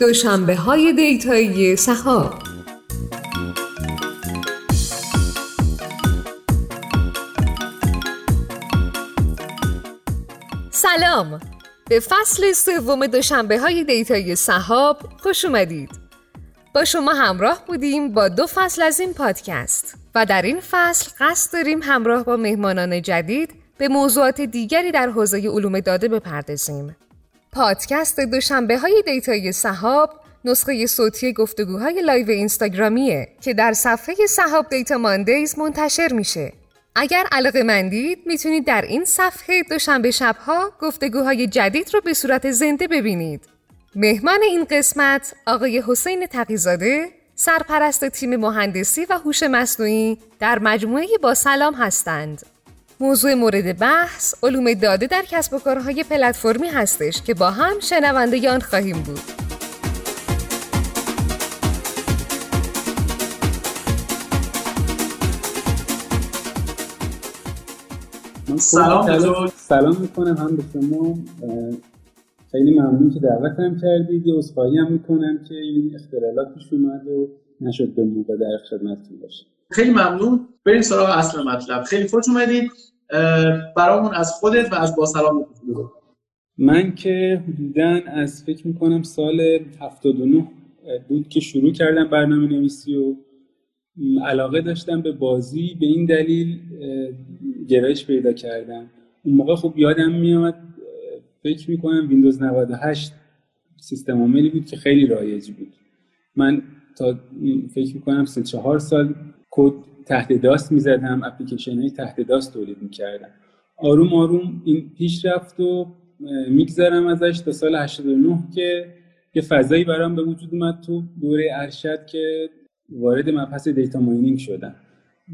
دوشنبه های دیتایی سهاب سلام. به فصل سوم دوشنبه های دیتایی سهاب خوش اومدید. با شما همراه بودیم با دو فصل از این پادکست و در این فصل قصد داریم همراه با مهمانان جدید به موضوعات دیگری در حوزه علوم داده بپردازیم. پادکست دوشنبه های data یی صحاب نسخه صوتی گفتگوهای live اینستاگرامیه که در صفحه صحاب Data Mondays منتشر میشه. اگر علاقه مندید می‌تونید در این صفحه دوشنبه شبها گفتگوهای جدید رو به صورت زنده ببینید. مهمان این قسمت آقای حسین تقیزاده سرپرست تیم مهندسی و هوش مصنوعی در مجموعه با سلام هستند. موضوع مورد بحث علوم داده در کسب و کارهای پلتفرمی هستش که با هم شنونده آن خواهیم بود. سلام سلام. می‌کنم هم به شما. خیلی ممنون که دعوتم کردید یه اصفایی هم می‌کنم که این اختلالات پیش اومد و نشد به موقع در خدمتتون باشه خیلی ممنون. بریم سراغ اصل مطلب. خیلی خوش اومدید. برامون از خودت و از با سلام من که حدودا از فکر می‌کنم سال 79 بود که شروع کردم برنامه نویسی و علاقه داشتم به بازی. به این دلیل گرایش پیدا کردم. اون موقع خوب یادم میاد فکر می‌کنم ویندوز 98 سیستم عاملی بود که خیلی رایج بود. من تا فکر می‌کنم سه چهار سال کد تحت DOS می‌زدم اپلیکیشن های تحت DOS تولید می‌کردم. آروم آروم این پیش رفت و میگذرم ازش تا سال 89 که یه فضایی برام به وجود اومد تو دوره ارشد که وارد مبحث data mining شدم.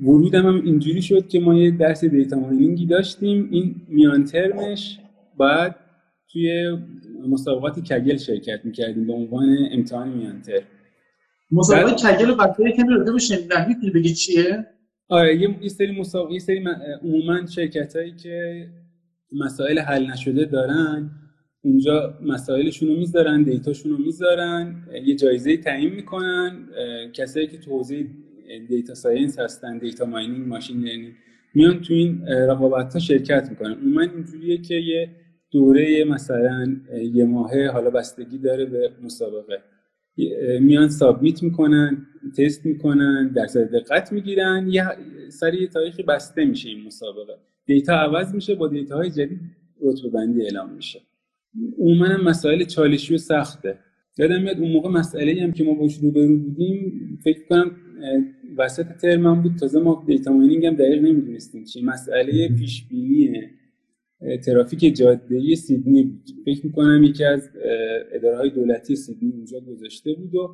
ورودم هم اینجوری شد که ما یه درس data mining ی داشتیم. این میان ترمش بعد توی مسابقات Kaggle شرکت می‌کردیم به عنوان امتحان میان ترم. مسابقه Kaggle و بچه‌ای که بشین نحوی بگی چیه؟ آره یه سری مسابقه یه سری عموما شرکتایی که مسائل حل نشده دارن اونجا مسائلشون رو می‌ذارن data شون رو می‌ذارن یه جایزه تعیین می‌کنن کسایی که تو حوزه data science هستن data mining machine learning میان تو این رقابت ها شرکت می‌کنن. عموما اینجوریه که یه دوره مثلا یه ماهه حالا بستگی داره به مسابقه. میان سابمیت می‌کنن تست می‌کنن درصد دقت می‌گیرن. یه سری تاریخی بسته میشه این مسابقه. دیتا عوض میشه با دیتا های جدید رتبه بندی اعلام میشه. عموما مسائل چالشی و سخته. یادم میاد اون موقع مسئله هم که ما باش روبرو بودیم فکر کنم وسط ترم بود. تازه ما دیتا ماینینگ هم دقیق نمی‌دونستیم چی. مسئله پیش بینی ترافیک جاده سیدنی بود. فکر می‌کنم یکی از اداره های دولتی سیدنی اونجا گذاشته بود و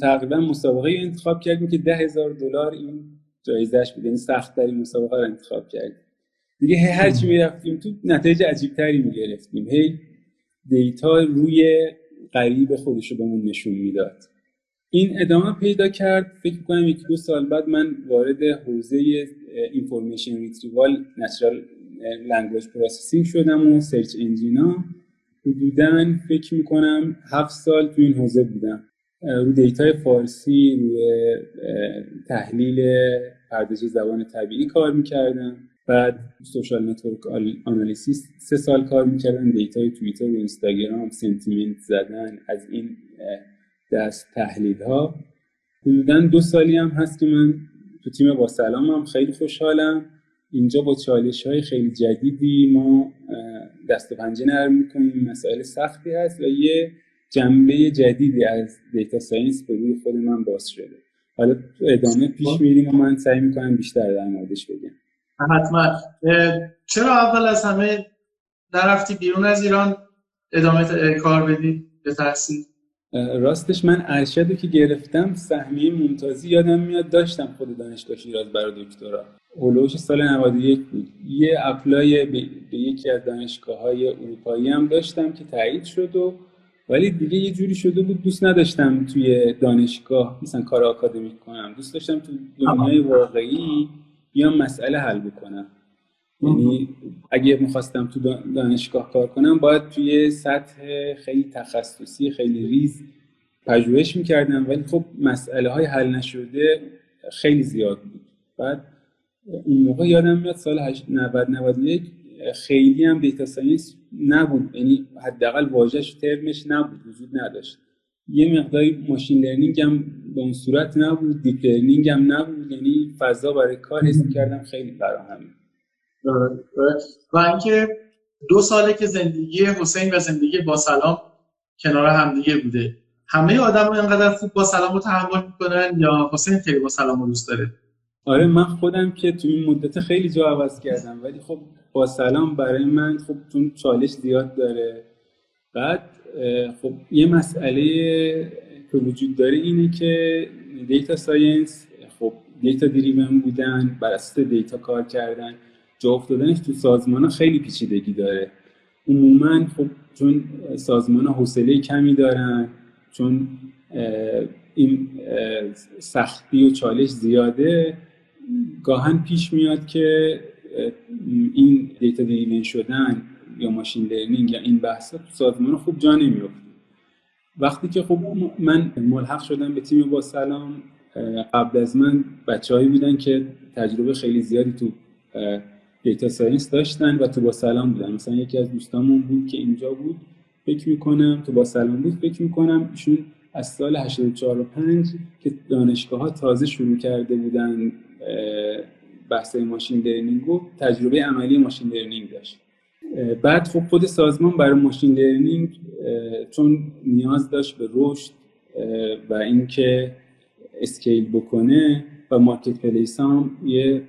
تقریبا مسابقه انتخاب کردیم که ده هزار دلار این جایزش بود. یعنی سخت مسابقه رو انتخاب کردیم دیگه هر چی می‌رفتیم تو نتایج عجیب تری می‌گرفتیم. هی دیتا روی قریب خودش رو بهمون نشون می‌داد. این ادامه پیدا کرد. فکر کنم یک دو سال بعد من وارد حوزه information retrieval natural language processing شدم و search engine ا حدودا فکر می‌کنم هفت سال تو این حوزه بودم. رو data ی فارسی روی تحلیل پردازش زبان طبیعی کار می‌کردم. بعد social network analysis سه سال کار می‌کردم. data ی توییتر و اینستاگرام sentiment زدن از این دست تحلیل ها حدودا دو سالی هم هست که من تو تیم با سلام هم خیلی خوشحالم. اینجا با چالش های خیلی جدیدی ما دست و پنجه نرم می‌کنیم مسائل سختی هست و یه جنبه جدیدی از data science به روی خود من باز شده. حالا ادامه پیش خب. میریم و من سعی می‌کنم بیشتر در موردش بگم. حتما. چرا اول از همه نرفتی بیرون از ایران؟ ادامه کار بدی؟ به تحصیل؟ راستش من ارشدو که گرفتم سهمیه ممتازی یادم میاد. داشتم خود دانشگاه شیراز برای دکترا. هلوش سال 91 بود. یه اپلای به یکی از دانشگاه های اروپایی هم داشتم که تایید شد و ولی دیگه یه جوری شده بود دوست نداشتم توی دانشگاه مثلا کار آکادمیک کنم. دوست داشتم تو دنیای واقعی بیام مسئله حل بکنم. یعنی اگه می‌خواستم تو دانشگاه کار کنم باید توی سطح خیلی تخصصی خیلی ریز پژوهش می‌کردم. ولی خب مسئله های حل نشده خیلی زیاد بود. بعد اون موقع یادم میاد سال 90 91 خیلی هم data science نبود. یعنی حداقل واژهش ترمش نبود وجود نداشت. یه مقداری machine learning هم به اون صورت نبود deep learning هم نبود. یعنی فضا برای کار حس کردم خیلی فراهمه و اینکه دو ساله که زندگی حسین و زندگی با سلام کنار همدیگه بوده همه آدم اینقدر خوب با سلام رو تحمل می‌کنن یا حسین خیلی با سلام رو دوست داره؟ آره من خودم که تو این مدت خیلی جا عوض کردم ولی خب با سلام برای من خب چون چالش زیاد داره. بعد خب یه مسئله که وجود داره اینه که دیتا ساینس خب data driven بودن بر اساس data کار کردن جا افتادنش تو سازمان ها خیلی پیچیدگی داره. عموما خب چون سازمان حوصله کمی دارن چون این سختی و چالش زیاده گاهن پیش میاد که این data driven شدن یا machine learning یا این بحثا تو سازمان خوب جا نمیفته وقتی که خب من ملحق شدم به تیم با سلام قبل از من بچههایی بودن که تجربه خیلی زیادی تو data science داشتن و تو با سلام بودن. مثلا یکی از دوستامون بود که اینجا بود فکر می‌کنم تو با سلام بود فکر می‌کنم ایشون از سال 84 و 5 که دانشگاه ها تازه شروع کرده بودن بحث machine learning و تجربه عملی machine learning داشت. بعد خب خود سازمان برای machine learning چون نیاز داشت به رشد و اینکه scale بکنه و marketplace هم یه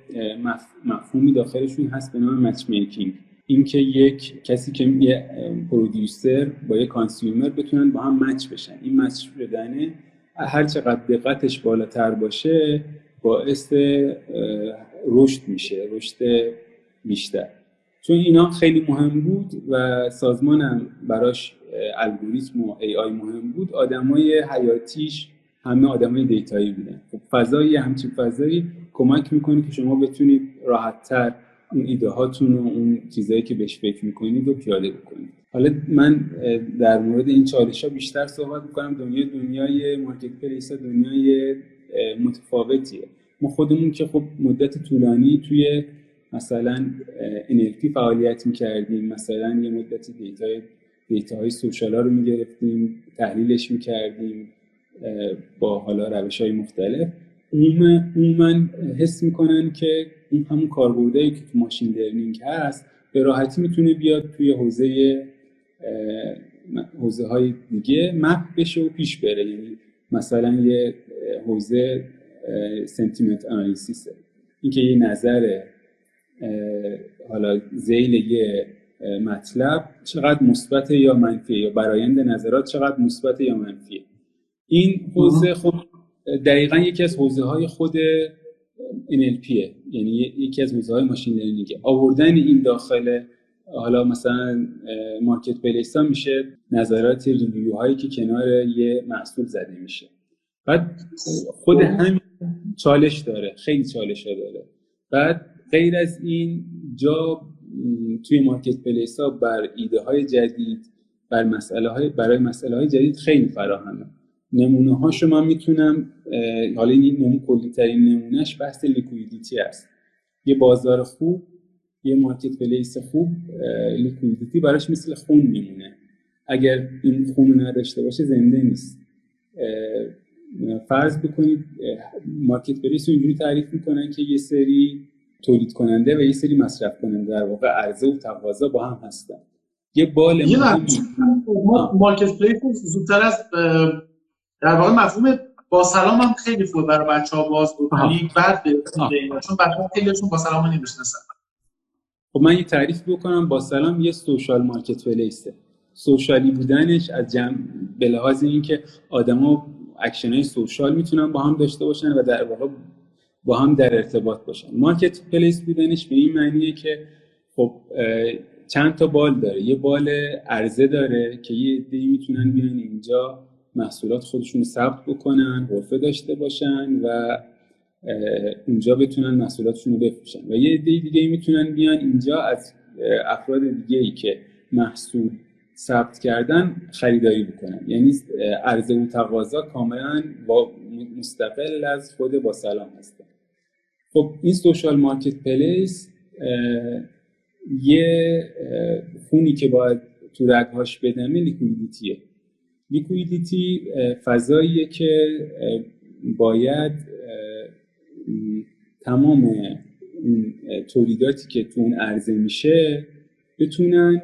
مفهومی داخلشون هست به نام matchmaking اینکه یک کسی که یه producer با یه consumer بتونن با هم match بشن. این match شدنه هر چقدر دقتش بالاتر باشه باعث رشد میشه رشد بیشتر. چون اینا خیلی مهم بود و سازمانم براش الگوریتم و AI مهم بود. آدمای حیاتیش همه آدمای data یی بودن. خب فضایی همچین فضایی کمک می‌کنه که شما بتونید راحتتر اون ایده هاتون و اون چیزهایی که بهش فکر می‌کنید و پیاده بکنید. حالا من در مورد این چالش ها بیشتر صحبت می‌کنم. دنیا دنیای marketplace دنیای متفاوتیه. ما خودمون که خب مدت طولانی توی مثلا NLP فعالیت می‌کردیم. مثلا یه مدت data ی data های social ها رو می‌گرفتیم تحلیلش می‌کردیم با حالا روش های مختلف. عموما حس می‌کنن که این همون کاربردهایی که تو machine learning هست به راحتی می‌تونه بیاد توی حوزه حوزه های دیگه map بشه و پیش بره. یعنی مثلا یه حوزه سنتیمنت آنالیسیسه اینکه یه نظر حالا زیل یه مطلب چقدر مثبت یا منفیه یا برایند نظرات چقدر مثبت یا منفیه. این حوزه خب دقیقا یکی از حوزه های خود NLP یعنی یکی از حوزه های ماشین لرنینگ آوردن این داخل حالا مثلا marketplace ها میشه نظرات review هایی که کنار یه محصول زده میشه. بعد خود همین چالش داره خیلی چالش داره. بعد غیر از این جا توی marketplace ها بر ایده های جدید بر مسئله های برای مسئله های جدید خیلی فراهمه. نمونه ها شما می‌تونم حالا این نمونه کلی ترین نمونهش بحث liquidity است. یه بازار خوب یه marketplace خوب liquidity براش مثل خون میمونه. اگر این خون نداشته باشه زنده نیست. فرض بکنید marketplace رو اینجوری تعریف می‌کنن که یه سری تولید کننده و یه سری مصرف کننده در واقع عرضه و تقاضا با هم هستن. یه بال یه marketplace زودتر از در واقع مفهوم با سلام هم خیلی خوبه برای بچه ها باز بود. ولی بعد چون بچه ها خیلیشون با سلام ها نمیشناسن خب من یه تعریف بکنم. با سلام یه social marketplace ه. social ی بودنش از جمع به لحاظ اینکه آدما اکشن های social می‌تونن با هم داشته باشن و در واقع با هم در ارتباط باشن. marketplace بودنش به این معنیه که خب چند تا بال داره. یه بال عرضه داره که یه عده‌ای می‌تونن بیان اینجا محصولات خودشون ثبت بکنن غرفه داشته باشن و اونجا بتونن محصولاتشون رو بفروشن. و یه عده دیگه می‌تونن بیان اینجا از افراد دیگه ای که محصول ثبت کردن خریداری بکنن یعنی عرضه و تقاضا کاملا با مستقل از خود با سلام هستن. خب این سوشال مارکت پلیس یه خونی که باید تو رگهاش بدمه لیکویدیتیه. لیکویدیتی فضاییه که باید تمام تولیداتی که تو اون عرضه میشه بتونن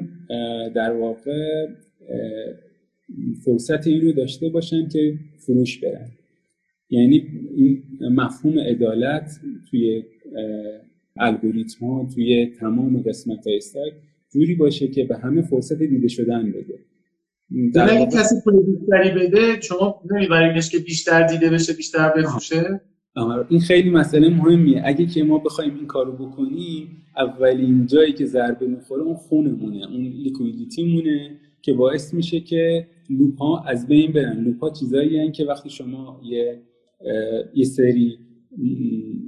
در واقع فرصت این رو داشته باشن که فروش برن. یعنی این مفهوم عدالت توی الگوریتم ها توی تمام قسمت های stack جوری باشه که به همه فرصت دیده شدن بده. در اگه کسی پول بیشتری بده شما نمیبریمش که بیشتر دیده بشه بیشتر بفروشه. این خیلی مسئله مهمیه. اگه که ما بخوایم این کارو بکنیم اولین جایی که ضربه می‌خوره اون خونمونه اون liquidity مونه که باعث میشه که loop ها از بین برن. loop ها چیزایی که وقتی شما یه یه سری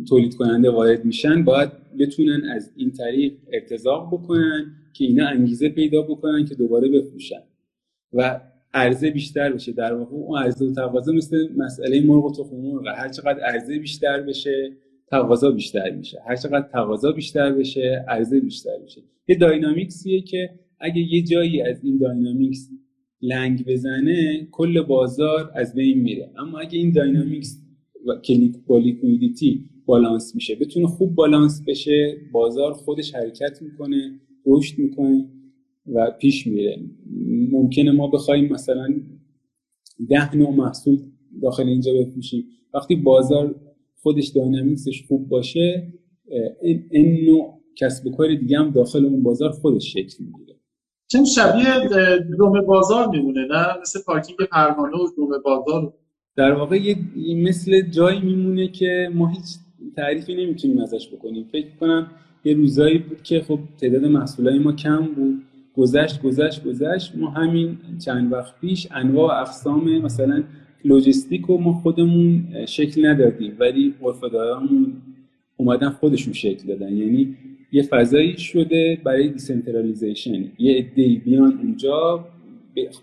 تولید کننده وارد میشن باید بتونن از این طریق ارتزاق بکنن که اینا انگیزه پیدا بکنن که دوباره بفروشن. و عرضه بیشتر بشه. در واقع اون عرضه و تقاضا مثل مسئله مرغ و تخم مرغ. هر چقدر عرضه بیشتر بشه تقاضا بیشتر میشه. هر چقدر تقاضا بیشتر بشه عرضه بیشتر بشه یه داینامیکسیه که اگه یه جایی از این داینامیکس لنگ بزنه کل بازار از بین میره. اما اگه این داینامیکس با liquidity balance میشه بتونه خوب بالانس بشه بازار خودش حرکت می‌کنه رشد می‌کنه. و پیش میره. ممکنه ما بخوایم مثلا ده نوع محصول داخل اینجا بفروشیم. وقتی بازار خودش dynamics ش خوب باشه این نوع کسب و کار دیگه هم داخل اون بازار خودش شکل می‌گیره. چون شبیه دوم بازار میمونه نه؟ مثل پارکینگ پروانه و دوم بازار. در واقع یه مثل جایی میمونه که ما هیچ تعریفی نمی‌تونیم ازش بکنیم. فکر کنم یه روزایی بود که خب تعداد محصولای ما کم بود. گذشت گذشت گذشت. ما همین چند وقت پیش انواع اقسام مثلا لوجستیک رو ما خودمون شکل ندادیم ولی غرفه‌دارامون اومدن خودشون شکل دادن. یعنی یه فضایی شده برای decentralization یه عده‌ای بیان اونجا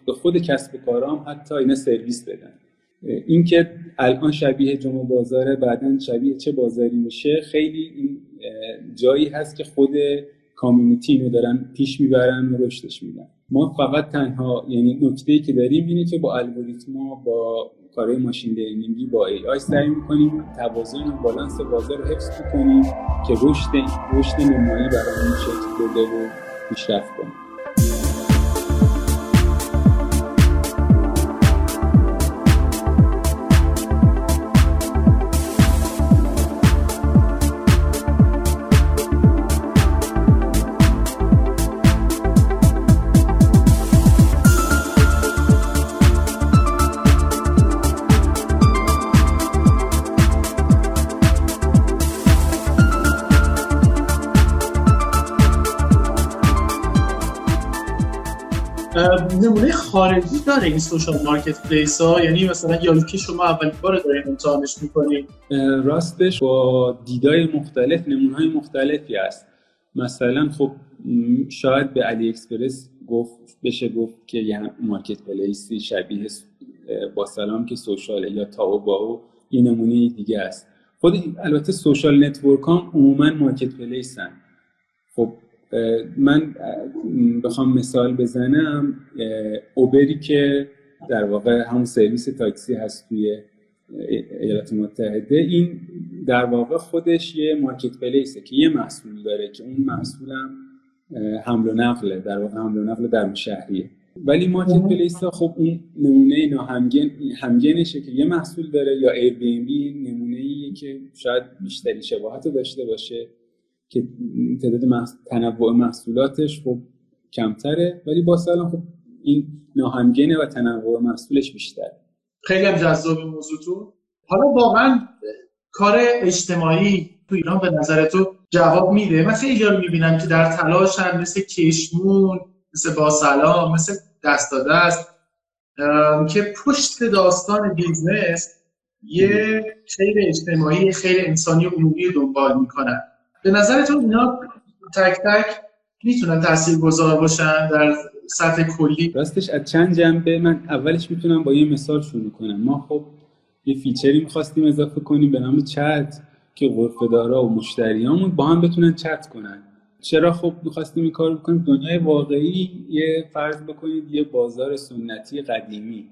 به خود کسب و کارام حتی اینا سرویس بدن. اینکه الان شبیه جمعه بازاره بعدا شبیه چه بازاری میشه خیلی این جایی هست که خود کامیونیتی رو دارن پیش می‌برن و رشدش میدن. ما فقط تنها یعنی نکته که داریم اینه که با الگوریتما با کارهای ماشین لرنینگی با ای آی سعی می‌کنیم توازن و بالانس بازار رو حفظ کنیم که رشد رشد نمایی برای شکل بده و پیشرفت کنیم خارجی داره این social marketplace ها. یعنی مثلا یا که شما اولین بار دارین امتحانش می‌کنید راستش با دیدای مختلف نمونه های مختلفی هست. مثلا خب شاید به AliExpress گفت بشه گفت که یه marketplace ی شبیه با سلام که social ه یا Taobao یه نمونه دیگه است. خود البته social network هم عموما marketplace ن خب من بخوام مثال بزنم Uber ی که در واقع همون سرویس تاکسی هست توی ایالات متحده این در واقع خودش یه marketplace ه که یه محصول داره که اون محصولم حمل و نقله در واقع حمل و نقل در شهریه. ولی marketplace ها خب اون نمونه ناهمگن همگنشه که یه محصول داره یا Airbnb نمونه ایه که شاید بیشتری شباهت داشته باشه. که تعداد تنوع محصولاتش خب کمتره ولی با سلام خب این ناهمگنه و تنوع محصولش بیشتر خیلی هم جذاب موضوع تو. حالا واقعا کار اجتماعی تو ایران به نظر تو جواب میده. من خیلی رو می‌بینم که در تلاش هم مثل کشمون مثل با سلام مثل دست است که پشت داستان بیزنس یه خیر اجتماعی خیر انسانی عمومی دنبال می‌کنن. به نظرتون اینا تک تک می‌تونن تاثیرگذار باشن در سطح کلی؟ راستش از چند جنبه من اولش می‌تونم با یه مثال شروع کنم. ما خب یه فیچری می‌خواستیم اضافه کنیم به نام چت که غرفه‌دارا و مشتریامون با هم بتونن چت کنن. چرا خب می‌خواستیم این کار بکنیم؟ دنیای واقعی یه فرض بکنید یه بازار سنتی قدیمی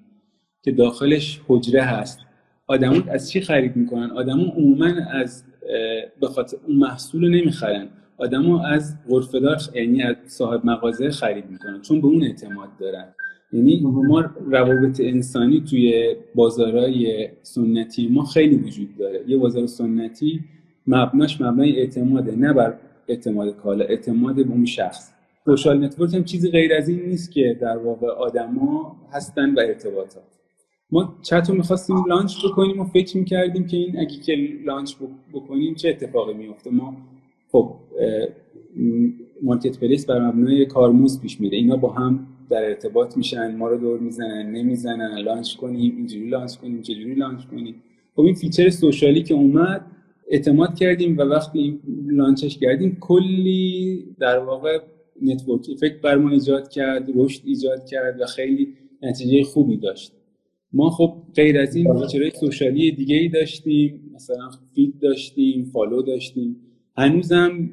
که داخلش حجره هست. آدمون از چی خرید می‌کنن؟ آدمون عموما از به خاطر اون محصول رو نمی‌خرن. آدمو از غرفه‌دار یعنی از صاحب مغازه خرید می‌کنن چون به اون اعتماد دارن. یعنی ما روابط انسانی توی بازارهای سنتی ما خیلی وجود داره. یه بازار سنتی مبناش مبنای اعتماده نه بر اعتماد کالا اعتماد به اون شخص. social network هم چیزی غیر از این نیست که در واقع آدما هستن و ارتباطات. ما چت رو می‌خواستیم launch بکنیم و فکر می‌کردیم که این اگه که launch بکنیم چه اتفاقی میفته ما خب marketplace بر مبنای کارمزد پیش میره. اینا با هم در ارتباط میشن ما رو دور می‌زنن نمی‌زنن launch کنیم اینجوری launch کنیم چجوری launch کنیم. خب این feature social ی که اومد اعتماد کردیم و وقتی launch ش کردیم کلی در واقع network effect بر ما ایجاد کرد رشد ایجاد کرد و خیلی نتیجه خوبی داشت. ما خب غیر از این feature های social ی دیگه ای داشتیم مثلا feed داشتیم follow داشتیم. هنوزم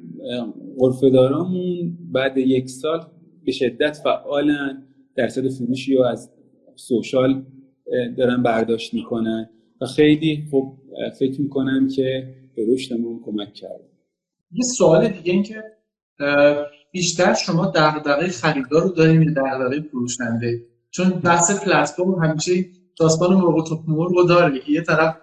غرفه‌دارامون بعد یک سال به شدت فعالن. درصد فروشی رو از social دارن برداشت می‌کنن و خیلی خب فکر می‌کنم که به رشدمون کمک کرد. یه سوال دیگه این که بیشتر شما دغدغه خریدار رو داریم یا دغدغه فروشنده؟ چون بحث پلتفرم همیشه داستان مرغ و تخم رو داره. که یه طرف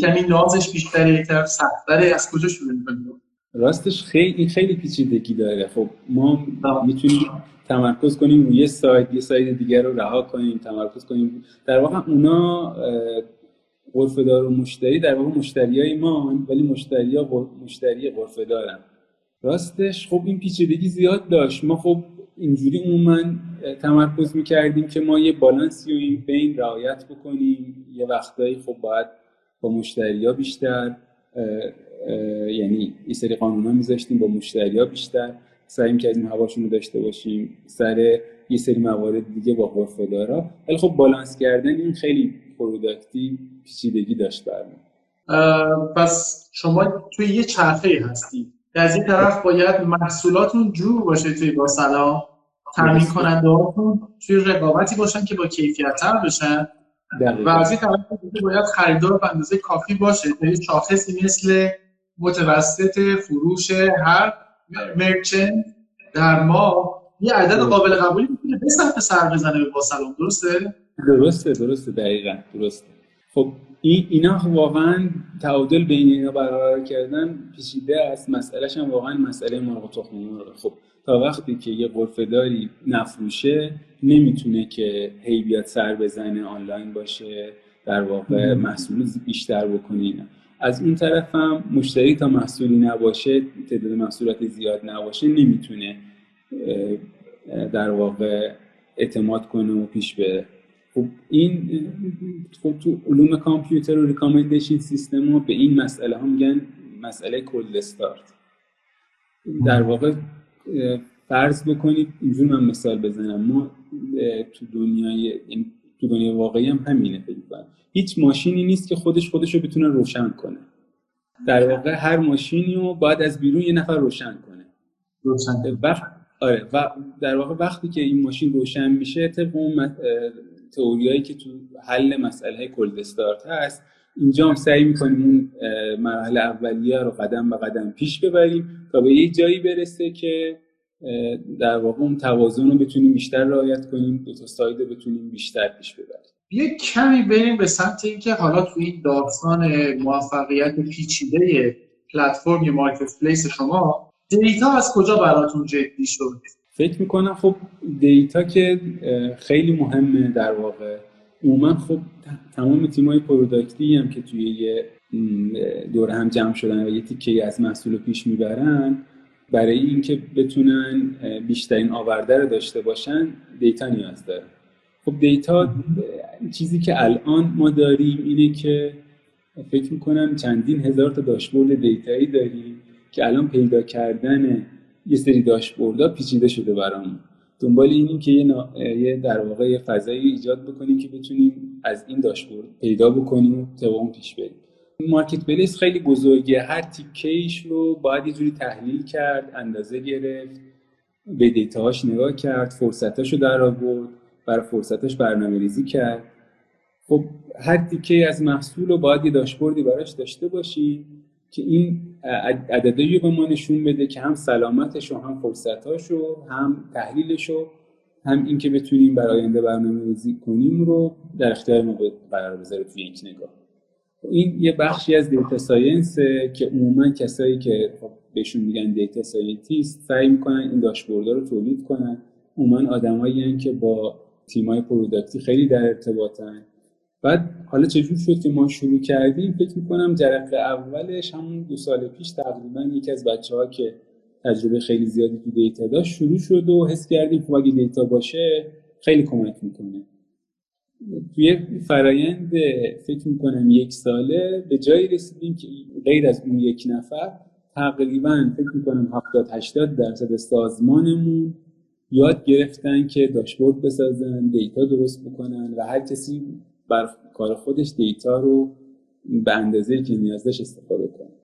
کمی نازش بیشتره یه طرف سختره از کجا شروع می‌کنیم راستش خیلی خیلی پیچیدگی داره. خب ما می‌تونیم تمرکز کنیم روی یه سایت یه سایت دیگر رو رها کنیم تمرکز کنیم. در واقع اونا غرفه‌دار و مشتری در واقع مشتری های ما ولی مشتری ها مشتری غرفه دارن. راستش خب این پیچیدگی زیاد داشت. ما خب اینجوری عموما تمرکز می‌کردیم که ما یه بالانسی و این بین رعایت بکنیم. یه وقتایی خب باید با مشتری ها بیشتر یعنی یه سری قانون ها میذاشتیم با مشتری ها بیشتر. سعی کردیم هواشون رو داشته باشیم سر یه سری موارد دیگه با غرفه دارا ولی خب بالانس کردن این خیلی پروداکتی پیچیدگی داشت برمون پس شما توی یه چرخه هستی. از این طرف باید محصولاتون جور باشه توی با سلام تامین کننده هاتون توی رقابتی باشن که با کیفیت تر بشن و از این طرف باید خریدار به اندازه کافی باشه. تا شاخصی مثل متوسط فروش هر مرچنت در ما یه عدد قابل قبولی می‌تونه به سمت سر بزنه با سلام درسته؟ درسته درسته دقیقا درسته. خب این اینا واقعا تعادل بین اینا برقرار کردن پیچیده است. مسئلهش هم واقعا مسئله مرغ تخم مرغ. خب تا وقتی که یه غرفه داری نفروشه نمی‌تونه که هی بیاد سر بزنه آنلاین باشه در واقع محصول بیشتر بکنه. از اون طرف هم مشتری تا محصولی نباشه تعداد محصولات زیاد نباشه نمی‌تونه در واقع اعتماد کنه و پیش بره. خب این خب تو علوم کامپیوتر و ریکامندیشن سیستم به این مسئله هم میگن مسئله کلد استارت. در واقع فرض بکنید اینجور من مثال بزنم. ما تو دنیای تو دنیای واقعی هم همینه فکر هیچ ماشینی نیست که خودش خودش رو بتونه روشن کنه. در واقع هر ماشینی رو باید از بیرون یه نفر روشن کنه. روشن وقت آره و در واقع وقتی که این ماشین روشن میشه طبق اون تئوریایی که تو حل مسئله کلد استارت هست اینجا هم سعی می‌کنیم اون مرحله اولیه رو قدم به قدم پیش ببریم تا به یه جایی برسه که در واقع اون توازن رو بتونیم بیشتر رعایت کنیم دو تا ساید رو بتونیم بیشتر پیش ببریم. یه کمی بریم به سمت اینکه حالا تو این داستان موفقیت پیچیده پلتفرم marketplace شما data از کجا براتون جدی شد فکر می‌کنم خب data که خیلی مهمه در واقع. عموما خب تمام تیمای product ی هم که توی یه دور هم جمع شدن و یه تیکه از محصول پیش می‌برن برای اینکه بتونن بیشترین آورده رو داشته باشن data نیاز داره خب data چیزی که الان ما داریم اینه که فکر می‌کنم چندین هزار تا داشبورد دیتایی داریم که الان پیدا کردن یه سری داشبوردها پیچیده شده برامون دنبال اینیم که یه, در واقع یه فضایی ایجاد بکنیم که بتونیم از این داشبورد پیدا بکنیم و طبق پیش بریم. مارکت پلیس خیلی بزرگه هر تیکیش رو باید یه جوری تحلیل کرد اندازه گرفت به دیتاهاش نگاه کرد فرصتاش رو در آورد برای فرصتاش برنامه ریزی کرد. خب هر تیکه از محصول رو باید یه داشبوردی براش داشته باشی که این رو به ما نشون بده که هم سلامتش و هم فرصتاش رو هم تحلیلش رو هم اینکه بتونیم برای آینده برنامه ریزی کنیم رو در اختیار ما قرار بذاره توی یک نگاه. این یه بخشی از data science که عموما کسایی که خب بهشون میگن data scientist سعی می‌کنن این داشبوردها رو تولید کنن. عموما آدمایی که با تیمای product ی خیلی در ارتباطن. بعد حالا چجور شد که ما شروع کردیم؟ فکر می‌کنم جرقه اولش همون دو سال پیش تقریبا یکی از بچه ها که تجربه خیلی زیادی تو data داشت شروع شد و حس کردیم خب اگه data باشه خیلی کمک می‌کنه. توی فرایند فکر می‌کنم یک ساله به جایی رسیدیم که غیر از اون یک نفر تقریبا فکر می‌کنم 70 80 درصد سازمانمون یاد گرفتن که داشبورد بسازن دیتا درست بکنن و هر کسی بر کار خودش دیتا رو به اندازه که نیاز داشت استفاده کنه.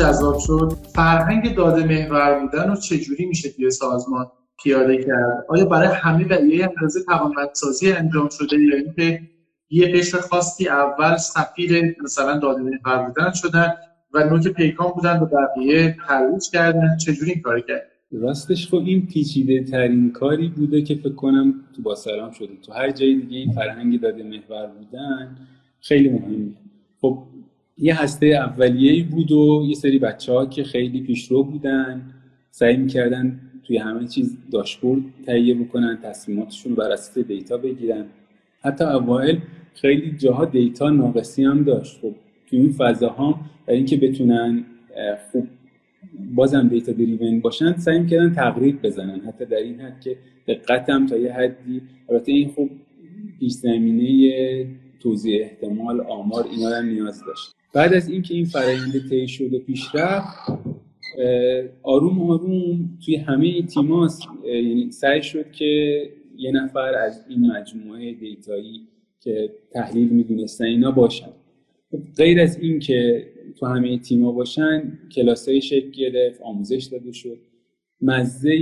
جذاب شد. فرهنگ داده محور بودن رو چجوری میشه توی سازمان پیاده کرد؟ آیا برای همه و یه اندازه توانمندسازی انجام شده یا اینکه یه قشر خاصی اول سفیر مثلا داده محور بودن شدن و نوک پیکان بودن و بقیه ترویج کردن؟ چجوری این کار کرد؟ راستش خب این پیچیده ترین کاری بوده که فکر کنم تو با سلام شده. تو هر جای دیگه این فرهنگ داده محور بودن خیلی مهمه. خب یه هسته اولیه‌ای بود و یه سری بچه ها که خیلی پیشرو بودن سعی می‌کردن توی همه چیز داشبورد تهیه بکنن تصمیماتشون بر اساس دیتا بگیرن. حتی اوایل خیلی جاها دیتا ناقصی هم داشت. خب توی این فضاها برای اینکه بتونن خوب بازم دیتا دریون باشن سعی می‌کردن تقریب بزنن. حتی در این حد که دقت هم تا یه حدی البته این خوب پیش زمینه توضیح احتمال آمار اینا هم نیاز داشت. بعد از اینکه این فرآیند طی شد و پیش رفت آروم آروم توی همه تیماس یعنی سعی شد که یه نفر از این مجموعه دیتایی که تحلیل می‌دونستن اینا باشن. خب غیر از این که تو همه تیما باشن کلاسای شکل گرفت آموزش داده شد. مزه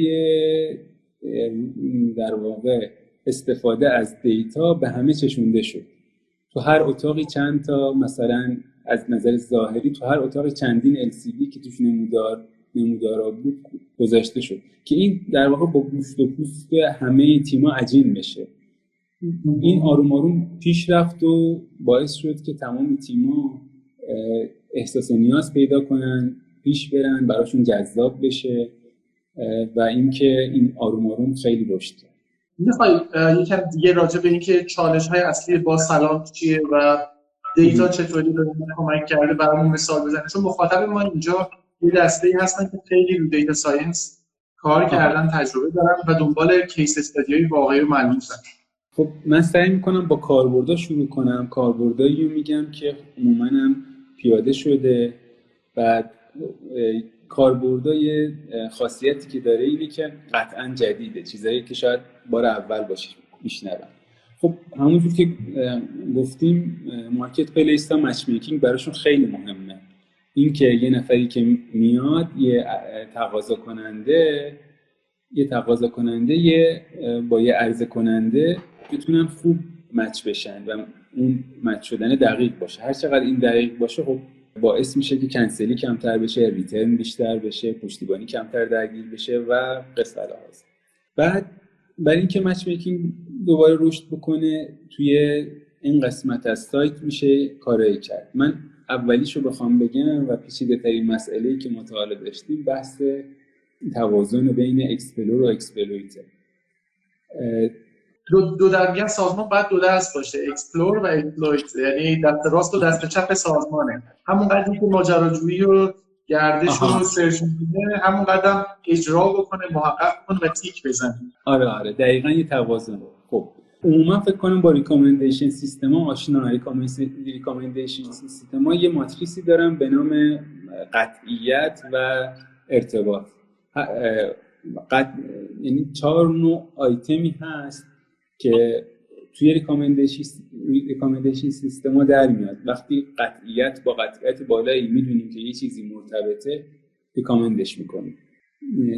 در واقع استفاده از دیتا به همه چشونده شد. تو هر اتاقی چند تا مثلا از نظر ظاهری تو هر اتاق چندین LCD که توش نمودار نمودارا بود گذاشته شد. که این در واقع با گوشت و پوست همه تیما عجین بشه. این آروم آروم پیش رفت و باعث شد که تمام تیما احساس نیاز پیدا کنن پیش برن براشون جذاب بشه و اینکه این آروم آروم خیلی رشد می‌خوای یکم دیگه راجع به اینکه چالش های اصلی با سلام چیه و data چطوری به کمک کرده برامون مثال بزنه. چون مخاطب ما اینجا یه دسته ای هستن که خیلی رو data science کار کردن تجربه دارن و دنبال case study واقعی و ملموسن خب من سعی می‌کنم با کاربردا شروع کنم. کاربردایی میگم که عموما پیاده شده. بعد کاربردای خاصیتی که داره اینه که قطعا جدیده. چیزایی که شاید بار اول باشه میشنوم. خب همونجور که گفتیم مارکت پلیس ها مچ میکینگ براشون خیلی مهمه. اینکه یه نفری که میاد یه تقاضا کننده یه تقاضا کننده یه با یه عرضه کننده بتونن خوب match بشن و اون match شدن دقیق باشه. هر چقدر این دقیق باشه خب باعث میشه که کنسلی کمتر بشه return بیشتر بشه پشتیبانی کمتر درگیر بشه و قصه بعد برای اینکه match making دوباره رشد بکنه توی این قسمت از سایت میشه کارایی کرد. من اولیش رو بخوام بگم و پیچیده ترین مسئله که مطالعه داشتیم بحث توازن بین explore و exploit دو, دو در سازمان باید دو دست باشه explore و exploit یعنی دست راست و دست چپ سازمانه. همون قدری که ماجراجویی و گردش و search میده همون قدرم اجرا بکنه محقق کنه و تیک بزنه. آره آره. دقیقا یه توازن. خب عموما فکر کنم با recommendation system ها آشنا. recommendation system ها یه ماتریسی دارن به نام قطعیت و ارتباط. قط... یعنی چهار نوع آیتمی هست که توی recommendation system ها در میاد. وقتی قطعیت با قطعیت بالایی می‌دونیم که یه چیزی مرتبطه recommend ش می‌کنیم.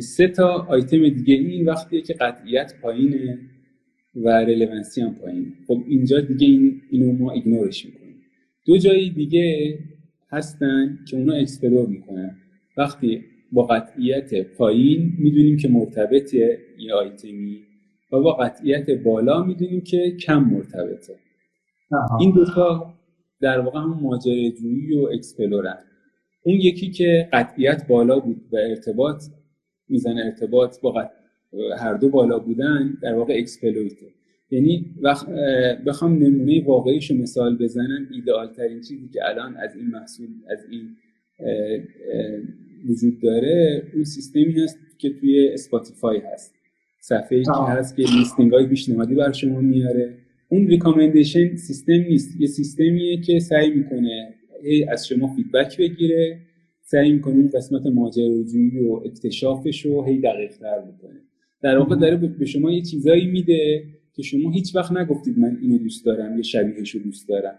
سه تا آیتم دیگه این وقتیه که قطعیت پایینه و relevancy هم پایینه. خب اینجا دیگه این اینو ما ignore ش می‌کنیم. دو جای دیگه هستن که اونا explore می‌کنن. وقتی با قطعیت پایین می‌دونیم که مرتبطه یه آیتمی و با قطعیت بالا می‌دونیم که کم مرتبطه. این دوتا در واقع هم ماجراجویی و explore ن. اون یکی که قطعیت بالا بود و ارتباط میزن ارتباط با هر دو بالا بودن در واقع exploit ه. یعنی وقت بخوام نمونه واقعیش رو مثال بزنم ایدئال ترین چیزی که الان از این محصول از این وجود داره اون سیستمی هست که توی اسپاتیفای هست. صفحه که هست که listening های پیشنهادی بر شما میاره. اون recommendation system نیست. یه سیستمیه که سعی می‌کنه هی از شما feedback بگیره سعی می‌کنه اون قسمت ماجراجویی و اکتشافش رو هی دقیق تر بکنه. در واقع داره به شما یه چیزایی میده که شما هیچ وقت نگفتید من اینو دوست دارم یا شبیهش رو دوست دارم.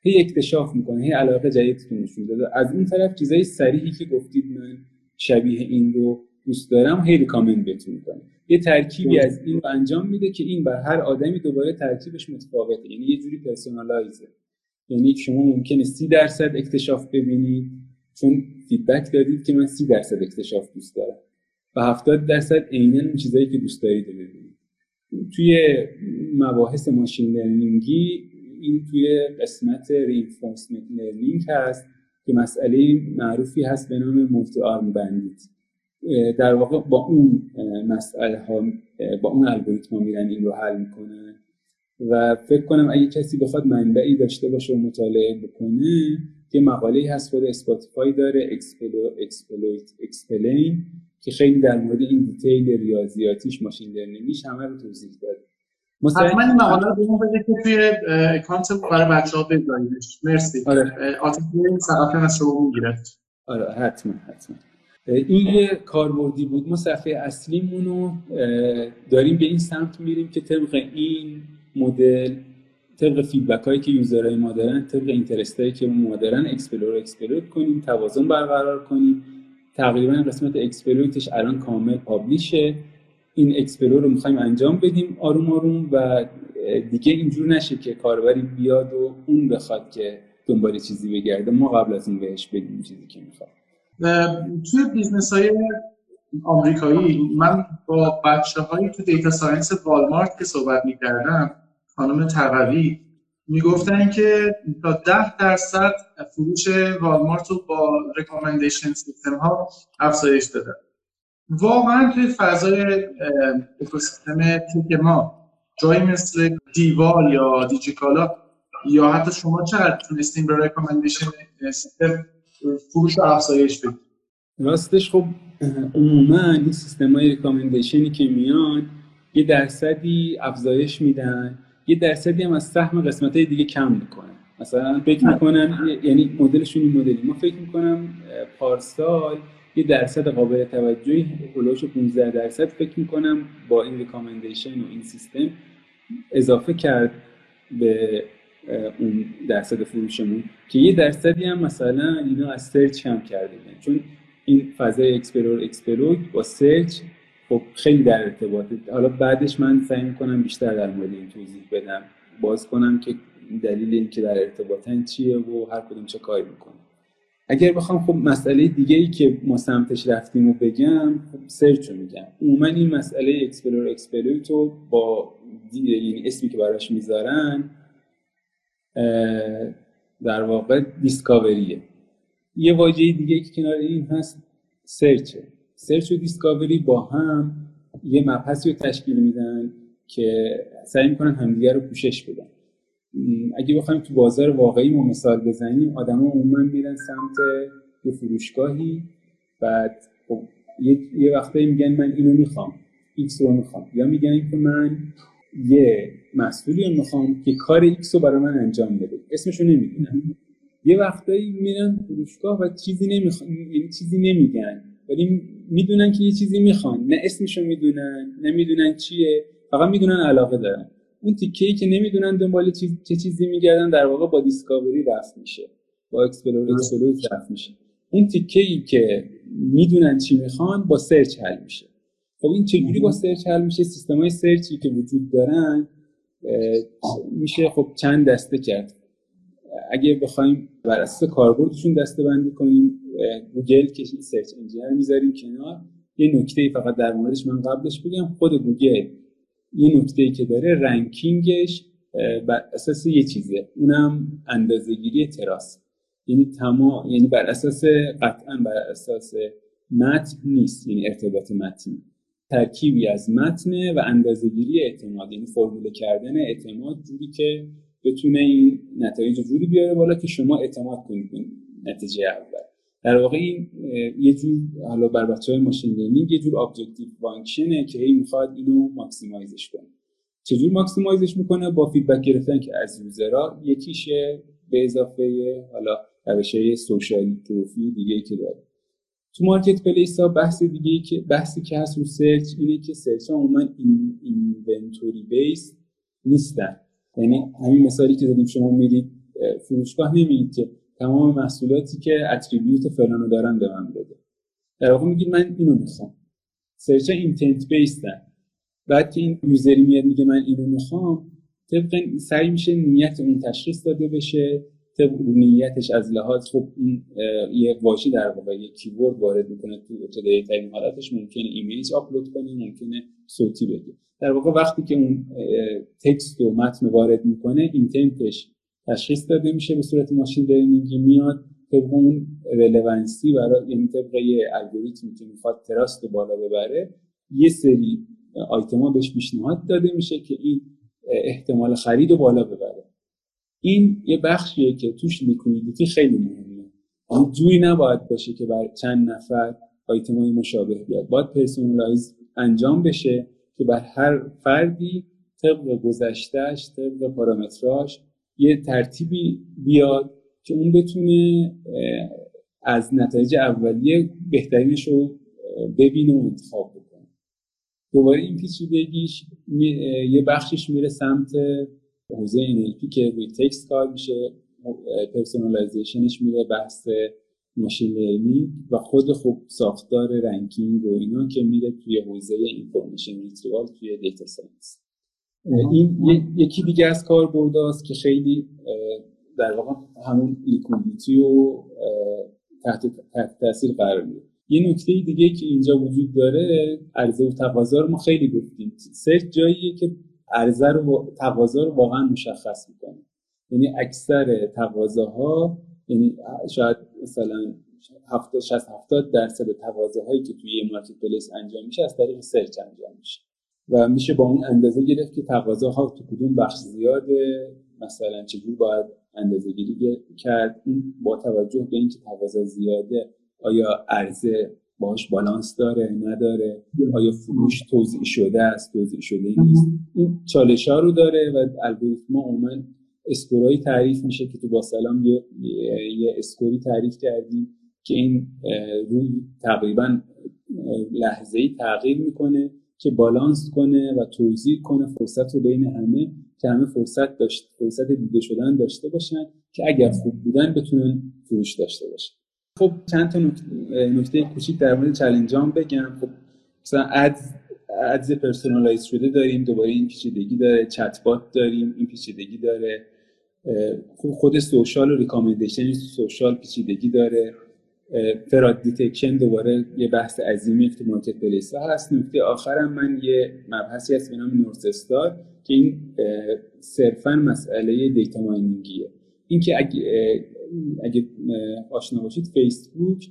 هی اکتشاف می‌کنه هی علاقه جدیدتون نشون داده از اون طرف چیزای صریحی که گفتید من شبیه این رو دوست دارم هی recommend بهتون می‌کنه یه ترکیبی از این رو انجام میده که این بر هر آدمی دوباره ترکیبش متفاوته. یعنی یه جوری personalize ه یعنی شما ممکنه سی درصد اکتشاف ببینید چون feedback دادید که من سی درصد اکتشاف دوست دارم. و هفتاد درصد عینا اون چیزایی که دوست دارید ببینید. توی مباحث machine learning ی این توی قسمت reinforcement learning هست که مسئله معروفی هست به نام multi-arm bandit در واقع با اون مسئله ها با اون الگوریتم میرن این رو حل می‌کنن. و فکر کنم اگه کسی بخواد منبعی داشته باشه و مطالعه بکنه که مقاله هست خود اسپاتیفای داره exploit explain که خیلی در مورد این detail ریاضیاتیش machine learning یش همه رو توضیح داده حتما این مقاله رو بهمون بده که توی account برای بچه ها بذاریدش مرسی. آره. آتیفی این از شما می‌گیرد. آره حتما حتما. این یه کاربردی بود. ما صفحه اصلیمون رو داریم به این سمت میریم که طبق این مدل طبق feedback هایی که user های ما دارن طبق interest هایی که ما دارن explore exploit کنیم توازن برقرار کنیم. تقریبا قسمت exploit ش الان کامل publish ه این explore رو می‌خوایم انجام بدیم آروم آروم و دیگه اینجور نشه که کاربری بیاد و اون بخواد که دنبال چیزی بگرده. ما قبل از این بهش بدیم چیزی که می‌خواد. توی business های آمریکایی من با بچه هایی تو data science والمارت که صحبت می‌کردم خانم تقوی می‌گفتن که تا ده درصد فروش والمارت رو با recommendation system ها افزایش دادن. واقعا توی فضای اکوسیستم tech ما جایی مثل دیوار یا دیجیکالا یا حتی شما چقدر تونستیم به recommendation system فروش و افزایش بدید راستش خب عموما این سیستم های recommendation ی که میان یه درصدی افزایش میدن یه درصدی هم از سهم قسمت های دیگه کم می‌کنن. مثلا فکر می‌کنن یعنی مدلشون این مدلی. ما فکر می‌کنم پارسال یه درصد قابل توجهی حولوحوش 15 درصد فکر می‌کنم با این recommendation و این سیستم اضافه کرد به اون درصد فروشمون که یه درصدی هم مثلا اینا از search کم کرده چون این فضای explore explore با search خب خیلی در ارتباطه. حالا بعدش من سعی می‌کنم بیشتر در مورد این توضیح بدم. باز کنم که دلیل این که در ارتباطن چیه و هر کدوم چه کاری می‌کنه. اگر بخوام خب مسئله دیگه ای که ما سمتش رفتیم و بگم خب search رو میگم. عموما این مسئله explore exploit رو با یعنی اسمی که براش می‌ذارن در واقع discovery ه یه واژه دیگه که کنار این هست search ه search و discovery با هم یه مبحثی رو تشکیل میدن که سعی می‌کنن همدیگه رو پوشش بدن. اگه بخوایم تو بازار واقعی ما مثال بزنیم آدما عموما میرن سمت یه فروشگاهی بعد خب یه, یه وقتایی میگن من اینو می‌خوام ایکس رو می‌خوام. یا میگن که من یه محصولی می‌خوام که کار ایکس رو برای من انجام بده. اسمشو نمی‌دونن یه وقتایی میرن فروشگاه و چیزی نمی‌خوان یعنی چیزی نمیگن. ولی می‌دونن که یه چیزی می‌خوان. نه اسمشو می‌دونن نمی‌دونن چیه. فقط می‌دونن علاقه دارن. اون تیکه که نمی‌دونن دنبال چیز چه چیزی میگردن در واقع با discovery رفع میشه. با explore explore رفع میشه. اون تیکه ای که می‌دونن چی می‌خوان با search حل میشه. خب این چجوری با search حل میشه؟ سیستم های search ی که وجود دارن میشه خب چند دسته کرد. اگه بخوایم بر اساس کاربردشون دسته بندی کنیم گوگل که search engine رو می‌ذاریم کنار. یه نکته فقط در موردش من قبلش بگم خود گوگل یه نکته که داره ranking ش بر اساس یه چیزه. اونم اندازه‌گیری trust. یعنی تمام یعنی بر اساس قطعا بر اساس متن نیست یعنی ارتباط متنی. ترکیبی از متن و اندازه‌گیری اعتماد یعنی فرموله کردن اعتماد جوری که بتونه این نتایج جوری بیاره بالا که شما اعتماد کنید نتیجه اول. در واقع این یه جور حالا بر بچه های machine learning یه جور objective function ه که هی می‌خواد اینو maximize ش کنه. چجور maximize ش می‌کنه؟ با feedback گرفتن که از user ها یکیشه به اضافه حالا روشه social profile دیگه که داره. تو marketplace ها بحث دیگه ای که بحثی که هست رو search اینه که search ها عموما این inventory base نیستن. یعنی همین مثالی که زدیم شما میرید فروشگاه نمیرید که تمام محصولاتی که attribute فلانو دارن به من بده. در واقع میگید من اینو می‌خوام. search intent base ن بعد که این user ی میاد میگه من اینو می‌خوام طبق سعی میشه نیت اون تشخیص داده بشه. نیتش از لحاظ خب این یه واژه در واقع یه keyword وارد می‌کنه تو ابتدایی ترین حالتش. ممکنه image آپلود کنه ممکنه صوتی بگه. در واقع وقتی که اون text و متن وارد می‌کنه intent ش تشخیص داده میشه به صورت machine learning ی میاد. طبق اون relevancy برای یعنی طبق یه الگوریتمی که می‌خواد trust بالا ببره یه سری آیتما بهش پیشنهاد داده میشه که این احتمال خرید رو بالا ببره. این یه بخشیه که توش liquidity خیلی مهمه. اون جوری نباید باشه که بر چند نفر آیتمای مشابه بیاد. باید personalize انجام بشه که بر هر فردی طبق گذشتهش طبق پارامتراش یه ترتیبی بیاد که اون بتونه از نتایج اولیه بهترینش رو ببینه و انتخاب بکنه. دوباره این پیچیدگیش یه بخشش میره سمت حوزه NLP که روی text کار میشه personalization ش میره بحث machine learning و خود خوب ساختار ranking و اینا که میره توی حوزه information retrieval توی data science. این یکی دیگه از کاربرداست که خیلی در واقع همون liquidity و تحت, تحت تاثیر قرار میده یه نکته دیگه که اینجا وجود داره عرضه و تقاضا رو ما خیلی گفتیم. search جاییه که عرضه رو تقاضا رو واقعا مشخص می‌کنه. یعنی اکثر تقاضاها یعنی شاید مثلا 70 60 70 درصد تقاضاهایی که توی marketplace انجام میشه از طریق search انجام میشه. و میشه با اون اندازه گرفت که تقاضاها تو کدوم بخش زیاده مثلا چجور باید اندازه گیری کرد. این با توجه به اینکه تقاضا زیاده آیا عرضه باش بالانس داره نداره. آیا فروش توضیح شده است توضیح شده نیست؟ این چالش ها رو داره و الگوریتم عموما اسکورایی تعریف میشه که تو با سلام یه, یه اسکوری تعریف کردیم که این روی تقریبا لحظه ای تغییر می‌کنه که بالانس کنه و توضیح کنه فرصت رو بین همه که همه فرصت داشت فرصت دیده شدن داشته باشن که اگر خوب بودن بتونن فروش داشته باشن. خب چند تا نکته کوچیک در مورد چالنجام بگم. خب مثلا ad ads personalize شده داریم دوباره این پیچیدگی داره چت بات داریم این پیچیدگی داره. خب خود social و recommendation social پیچیدگی داره. fraud detection دوباره یه بحث عظیمی تو marketplace هست. نکته آخرم من یه مبحثی هست به نام north star که این صرفا مسئله data mining یه اینکه اگه اگه آشنا باشید فیسبوک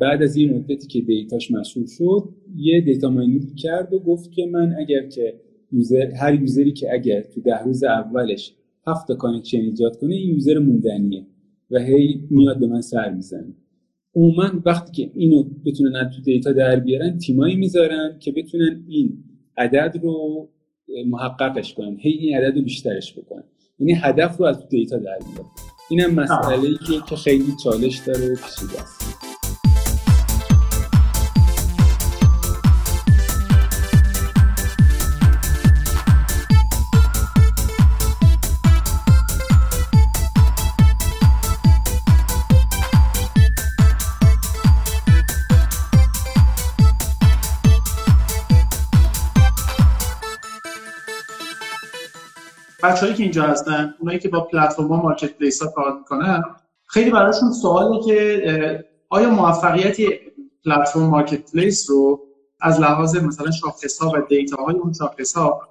بعد از این مدتی که data ش مشهور شد یه data mining کرد و گفت که من اگر که user هر user ی که اگر تو ده روز اولش هفت connection ایجاد کنه این user موندنیه و هی میاد به من سر می‌زنه. عموما وقتی که اینو بتونن تو data در بیارن تیمایی می‌ذارن که بتونن این عدد رو محققش کنن هی این عدد رو بیشترش بکنن. یعنی هدف رو از دیتا در بیارن. اینم مسئله ای که خیلی چالش داره پیچیده است بچه‌هایی که اینجا هستن اونایی که با پلتفرم marketplace ها کار می‌کنن خیلی براشون سواله که آیا موفقیت پلتفرم marketplace رو از لحاظ مثلا شاخص ها و data های اون شاخص ها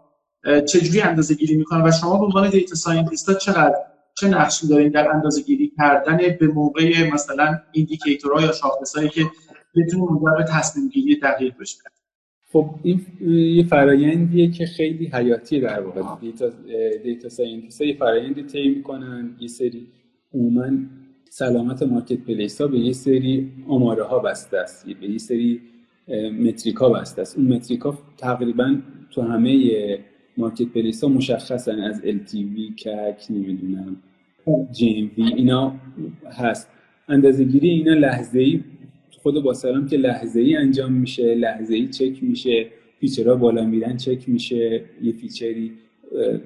چجوری اندازه گیری می‌کنن و شما به عنوان data scientist ها چقدر چه نقشی دارین در اندازه گیری کردن به موقع مثلا indicator ها یا شاخص هایی که بتونه منجر به تصمیم گیری دقیق بشه؟ خب این یه فرایندیه که خیلی حیاتی در واقع. data data scientist یه فرایندی طی می‌کنن یه سری عموما سلامت marketplace ها به یه سری آماره ها بسته است به یه سری metric ها بسته است. اون metric ها تقریبا تو همه marketplace ها مشخصن از LTV CAC نمی‌دونم وی اینا هست. اندازه گیری اینا لحظه ای خود با سلام که لحظه ای انجام میشه لحظه ای چک میشه feature ها بالا میرن چک میشه یه feature ی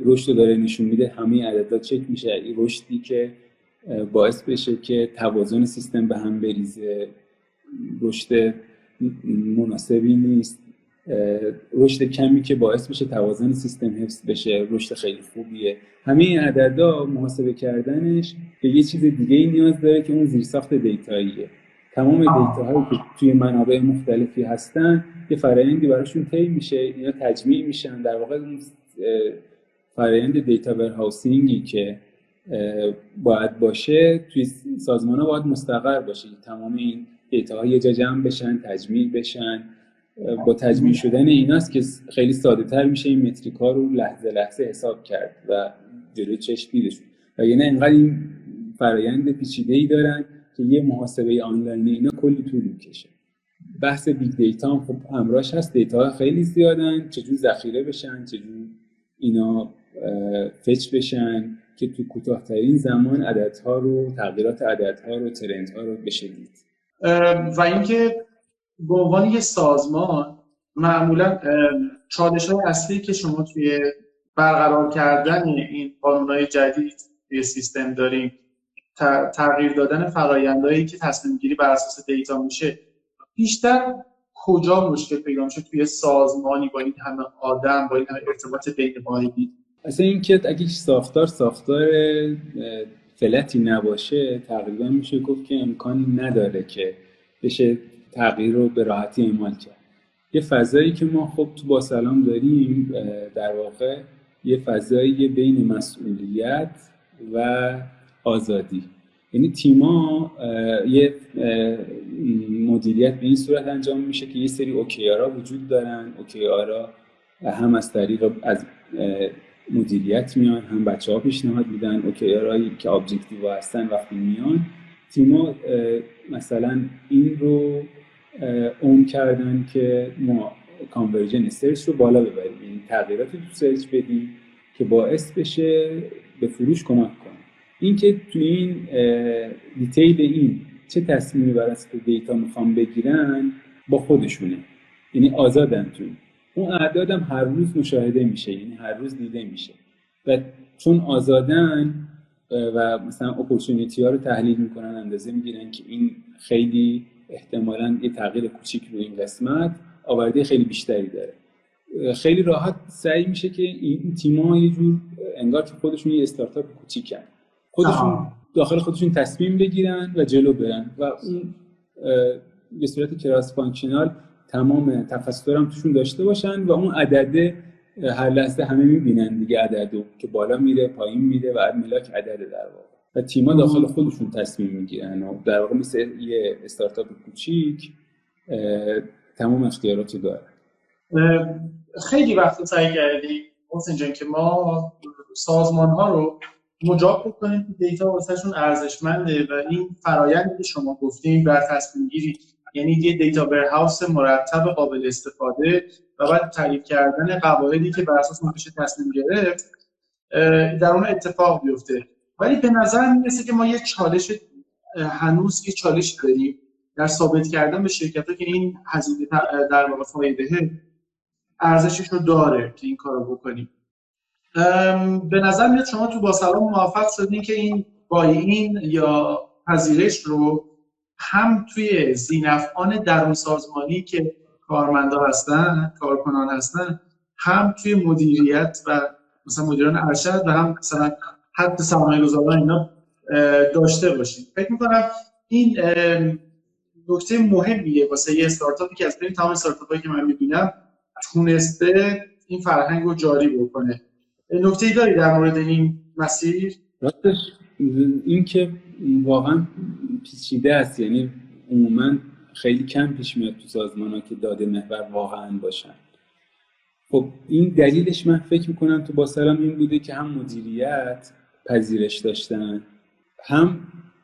رشد داره نشون میده همه عددا چک میشه. این رشدی که باعث بشه که توازن سیستم به هم بریزه. رشد مناسبی نیست. رشد کمی که باعث بشه توازن سیستم حفظ بشه رشد خیلی خوبیه. همه این عددا محاسبه کردنش به یه چیز دیگه ای نیاز داره که اون زیرساخت data ییه. تمام data هایی که توی منابع مختلفی هستن یه فرایندی براشون طی میشه اینا تجمیع میشن. در واقع اون فرایند data warehousing ی که باید باشه توی سازمان ها باید مستقر باشه تمام این data ها یه جا جمع بشن تجمیع بشن. با تجمیع شدن ایناست که خیلی ساده تر میشه این metric ها رو لحظه لحظه حساب کرد و جلوی چشم دیدشون و یعنی انقدر این فرایند پیچیده ای دارن که یه محاسبه آنلاین اینا کلی طول می‌کشه. بحث big data هم خب همراهش هست. data خیلی زیادن. چجور ذخیره بشن؟ چجور اینا fetch بشن؟ که تو کوتاهترین زمان عددها رو تغییرات عددها رو trend ها رو بشه دید و اینکه به عنوان یه سازمان معمولا چالش های اصلی که شما توی برقرار کردن این قانون جدید توی سیستم داریم تغییر دادن فرایندهایی که تصمیم گیری بر اساس دیتا میشه بیشتر کجا مشکل پیدا میشه توی سازمانی با این همه آدم با این همه ارتباط بین واحدی اصلا اینکه اگه ساختار ساختار فلتی نباشه تقریبا میشه گفت که امکانی نداره که بشه تغییر رو به راحتی اعمال کرد. یه فضایی که ما خب تو با سلام داریم در واقع یه فضایی بین مسئولیت و آزادی. یعنی تیما یه مدیریت به این صورت انجام میشه که یه سری OKR ا وجود دارن. OKR ا هم از طریق از مدیریت میان هم بچه ها پیشنهاد میدن. OKR ایی که objective هستن وقتی میان تیما مثلا این رو own کردن که ما conversion search رو بالا ببریم. یعنی تغییراتی تو search بدیم که باعث بشه به فروش کمک اینکه تو این detail این چه تصمیمی بر اساس data می‌خوام بگیرن با خودشونه. یعنی آزادن تو. اون اعداد هم هر روز مشاهده میشه یعنی هر روز دیده میشه. و چون آزادن و مثلا opportunity ها رو تحلیل می‌کنن اندازه می‌گیرن که این خیلی احتمالا یه تغییر کوچیک رو این قسمت آورده خیلی بیشتری داره. خیلی راحت سعی میشه که این تیم‌ها یه جور انگار که خودشون یه استارتاپ کوچیکن. خودشون داخل خودشون تصمیم بگیرن و جلو برن. و اون به صورت cross functional تمام تفسیر هم توشون داشته باشن و اون عدده هر لحظه همه می‌بینن دیگه عددو که بالا میره پایین میره و ملاک عدده در واقع. و تیما داخل خودشون تصمیم می‌گیرن و در واقع مثل یه استارتاپ کوچیک تمام اختیارات رو دارن خیلی وقت سعی کردی حسین که ما سازمان ها رو مجاب بکنیم که دیتا واسهشون ارزشمنده و این فرایندی که شما گفتیم در تصمیم گیری. یعنی یه دیتا هاوس مرتب قابل استفاده و بعد تعریف کردن قواعدی که بر اساس میشه تصمیم گرفت در اون اتفاق بیفته. ولی به نظر می‌رسه که ما یه چالش هنوز یه چالش داریم در ثابت کردن به شرکت که این هزینه در واقع فایده ارزشش رو داره که این کارو بکنیم. به نظر میاد شما تو با سلام موفق شدین که این این یا پذیرش رو هم توی زینفعان درون سازمانی که کارمندا هستن کارکنان هستن هم توی مدیریت و مثلا مدیران ارشد و هم مثلا حتی سرمایه گذاران اینا داشته باشیم فکر می‌کنم این نکته مهمیه واسه یه استارتاپی که از بین تمام استارتاپایی که من می‌بینم تونسته این فرهنگ رو جاری بکنه. نکته داری در مورد این مسیر؟ این که واقعا پیچیده است. یعنی عموما خیلی کم پیش میاد تو سازمان ها که داده محور واقعا باشن. خب این دلیلش من فکر می‌کنم تو با سلام این بوده که هم مدیریت پذیرش داشتن هم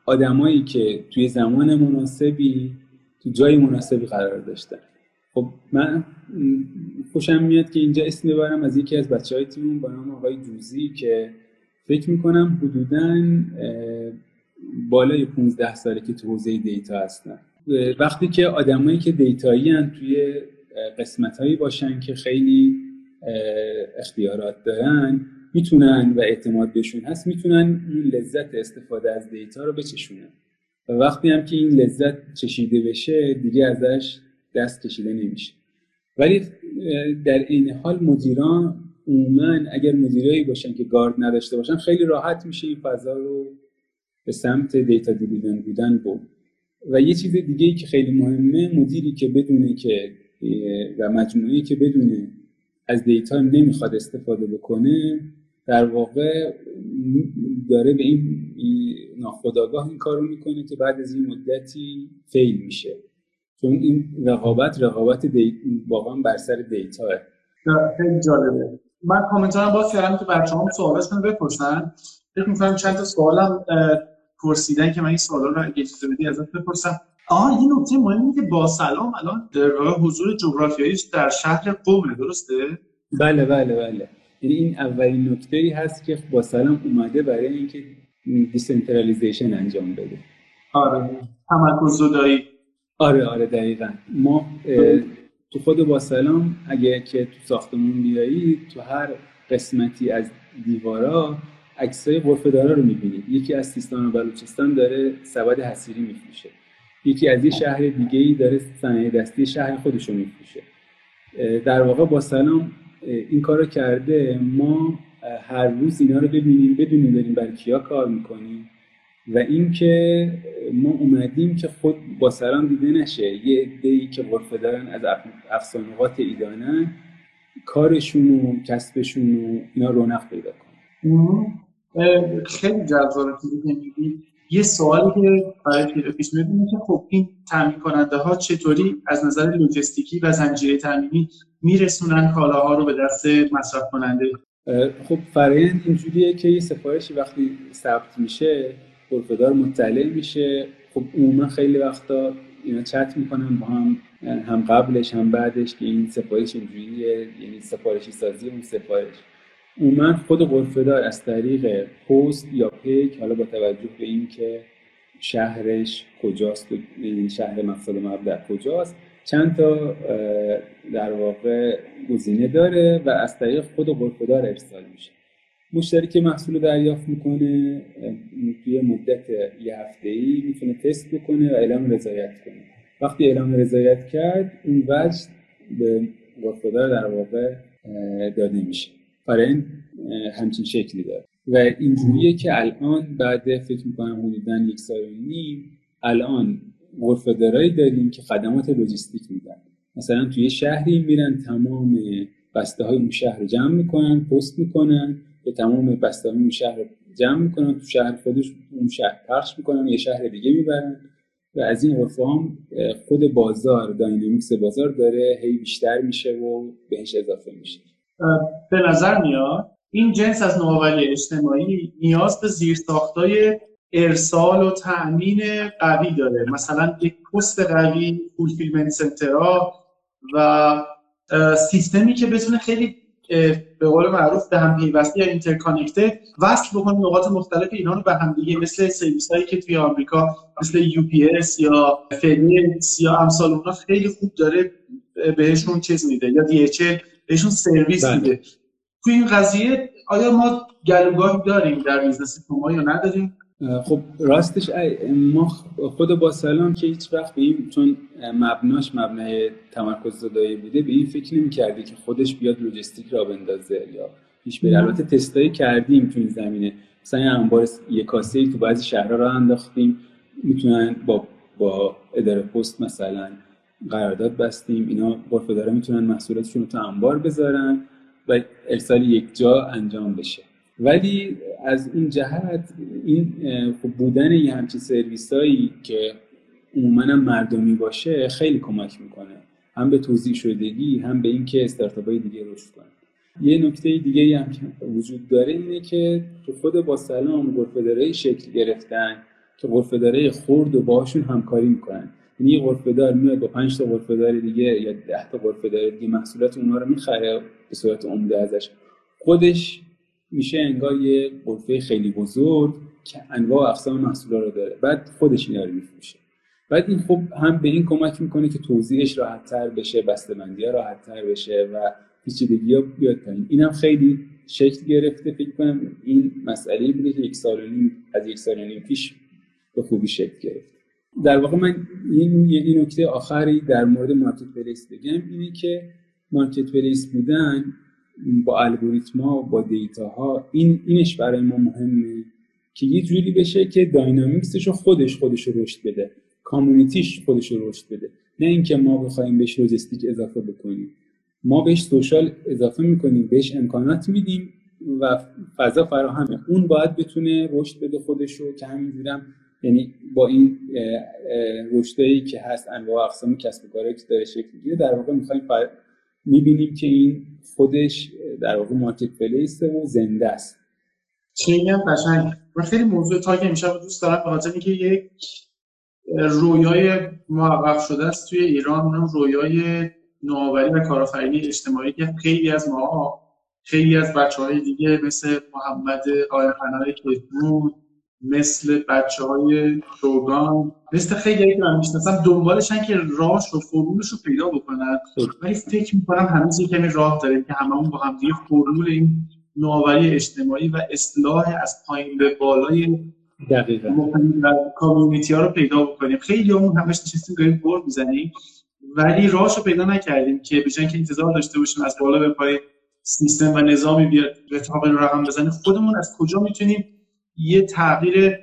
آدمایی که توی زمان مناسبی تو جای مناسبی قرار داشتن. خب من خوشم میاد که اینجا اسم ببرم از یکی از بچه های تیمون با نام آقای جوزی که فکر می‌کنم حدودا بالای 15 ساله که تو حوزه دیتا هستن. وقتی که آدمایی که دیتایی هن توی قسمت هایی باشن که خیلی اختیارات دارن می‌تونن و اعتماد بهشون هست می‌تونن این لذت استفاده از دیتا رو بچشونن. و وقتی هم که این لذت چشیده بشه دیگه ازش دست کشیده نمیشه. ولی در این حال مدیران عموما اگر مدیرایی باشن که گارد نداشته باشن خیلی راحت میشه این فضا رو به سمت دیتا دیویدن بودن بود و یه چیز دیگه ای که خیلی مهمه مدیری که بدونه که و مجموعی که بدونه از دیتا نمی‌خواد استفاده بکنه در واقع داره به این ناخداگاه این کارو می‌کنه که بعد از این مدتی فیل میشه. چون این رقابت رقابت واقعا بر سر data خیلی جالبه. من کامنتارم باز کردم که بچه هم سوالشون بپرسن. فکر می‌کنم چند تا سوالم پرسیدن که من این سوالا رو اگه اجازه بدی ازت بپرسم. آها این نکته مهمی که با سلام الان در حضور جغرافیاییش در شهر قومه درسته؟ بله بله بله. یعنی این اولین نکته ای هست که با سلام اومده برای اینکه decentralization انجام بده. آره. تمرکز زدایی آره آره دقیقا. ما تو خود با سلام اگه که تو ساختمون بیایی تو هر قسمتی از دیوارا عکسای غرفه‌دارا رو می‌بینید یکی از سیستان و بلوچستان داره سواد حسیری میفروشه. یکی از یه شهر دیگه ای داره صنایع دستی شهر خودش رو میفروشه. در واقع با سلام این کارو کرده. ما هر روز اینا رو ببینیم بدونیم داریم برای کیا کار می‌کنیم. و اینکه ما اومدیم که خود با سلام دیده نشه. یه عده‌ای که غرفه دارن از افسانقات ایدانن کارشون و کسبشون و اینا رونق پیدا کنن خیلی جذابه که یه سوالی که برای پیش میاد که خب این تامین کننده ها چطوری از نظر لوجستیکی و زنجیره تامینی میرسونن کالاها رو به دست مصرف کننده خب فرایند اینجوریه که یه سفارشی وقتی ثبت میشه غرفه‌دار مطلع میشه. خب عموما خیلی وقتا اینا چت می‌کنن با هم هم قبلش هم بعدش که این سفارش اینجوریه یعنی سفارشی سازی اون سفارش. عموما خود غرفه‌دار از طریق پست یا پیک حالا با توجه به اینکه شهرش کجاست یعنی شهر مقصد مبدع کجاست چند تا در واقع گزینه داره و از طریق خود غرفه‌دار ارسال میشه. مشتری که محصول دریافت می‌کنه توی مدت یه هفته ای می‌تونه تست بکنه و اعلام رضایت کنه. وقتی اعلام رضایت کرد اون وجه به غرفه‌دار در واقع داده میشه. این همچین شکلی داره. و اینجوریه که الان بعد فکر می‌کنم حدودا یک سال و نیم الان غرفه داریم که خدمات لوجستیک میدن. مثلا توی شهری میرن تمام بسته های اون شهر جمع می‌کنن پست می‌کنن به تمام بسته اون شهر جمع می‌کنن. تو شهر خودش اون شهر پخش می‌کنن یه شهر دیگه می‌برن. و از این غرفه هم خود بازار داینامیکس بازار داره هی بیشتر میشه و بهش اضافه میشه. به نظر میاد این جنس از نوآوری اجتماعی نیاز به زیرساختای ارسال و تأمین قوی داره. مثلا یک پست قوی fulfillment center ها و سیستمی که بتونه خیلی به قول معروف به هم پیوسته یا interconnected وصل بکنه نقاط مختلف اینا رو به هم دیگه مثل سرویس هایی که توی آمریکا مثل UPS یا FedEx یا امثال اونها خیلی خوب داره بهشون چیز میده یا دی بهشون سرویس بله. میده توی این قضیه آیا ما گلوگاهی داریم در business شما یا نداریم خب راستش ما خود با سلام که هیچ وقت به این چون مبناش مبنای تمرکز زدایی بوده به این فکر نمی کردی که خودش بیاد لوجستیک را بندازه یا پیش بره. البته تستایی کردیم تو این زمینه. مثلا انبار یک کاسه تو بعضی شهرها را انداختیم. می‌تونن با با اداره پست مثلا قرارداد بستیم. اینا غرفه داره می‌تونن محصولاتشون رو تو انبار بذارن و ارسال یک جا انجام بشه. ولی از این جهت این خب بودن یه همچین سرویس هایی که عموما مردمی باشه خیلی کمک می‌کنه. هم به توضیح شدگی هم به اینکه استارتاپ های دیگه رشد کنن. یه نکته دیگه هم که وجود داره اینه که تو خود با سلام غرفه شکل گرفتن که غرفه داره خرد و باشون همکاری می‌کنن. یعنی یه میاد با 5 تا غرفه دار دیگه یا 10 تا غرفه دار دیگه محصولات اونها رو می‌خره به صورت عمده ازش. خودش میشه انگار یه غرفه خیلی بزرگ که انواع و اقسام محصولا رو داره. بعد خودش اینا رو میفروشه بعد این خب هم به این کمک می‌کنه که توضیحش راحت تر بشه بسته‌بندی ها راحت تر بشه و پیچیدگی ها بیاد پایین. اینم خیلی شکل گرفته. فکر کنم این مسئله بوده که یک سال نیم از یک سال نیم پیش به خوبی شکل گرفت. در واقع من این این نکته آخری در مورد مارکت پلیس بگم. اینه که marketplace بودن با الگوریتما با data ها این اینش برای ما مهمه که یه جوری بشه که dynamics ش رو خودش خودش رو رشد بده. community ش خودش رو رشد بده. نه اینکه ما بخوایم بهش لوجستیک اضافه بکنیم. ما بهش social اضافه می‌کنیم بهش امکانات میدیم و فضا فراهمه. اون باید بتونه رشد بده خودش رو که همینجورم یعنی با این رشدی که هست انواع اقسام کسب و کاری که داره شکل می‌گیره در واقع می‌خوایم می‌بینیم که این خودش در واقع مارکت پلیس و زنده است. چه قشنگ. من خیلی موضوع تا که امشب دوست دارم به اینکه یک رویای موقف شده است توی ایران اونم رویای نوآوری و کارآفرینی اجتماعی که خیلی از ما خیلی از بچه های دیگه مثل محمد آیه پناه کشمون مثل بچه های شوگان مثل خیلی که من می‌شناسم دنبالشن که راهش و فرمولش رو پیدا بکنن. ولی فکر می‌کنم هنوز یه کمی راه داریم که هممون با هم دیگه فرمول این نوآوری اجتماعی و اصلاح از پایین به بالای کامیونیتی ها رو پیدا بکنیم. خیلی همون همش نشستیم داریم بر می‌زنیم. ولی راهش رو پیدا نکردیم که بجن که انتظار داشته باشیم از بالا به پای سیستم و نظامی بیاد رتاق رقم بزنه خودمون از کجا می‌تونیم یه تغییر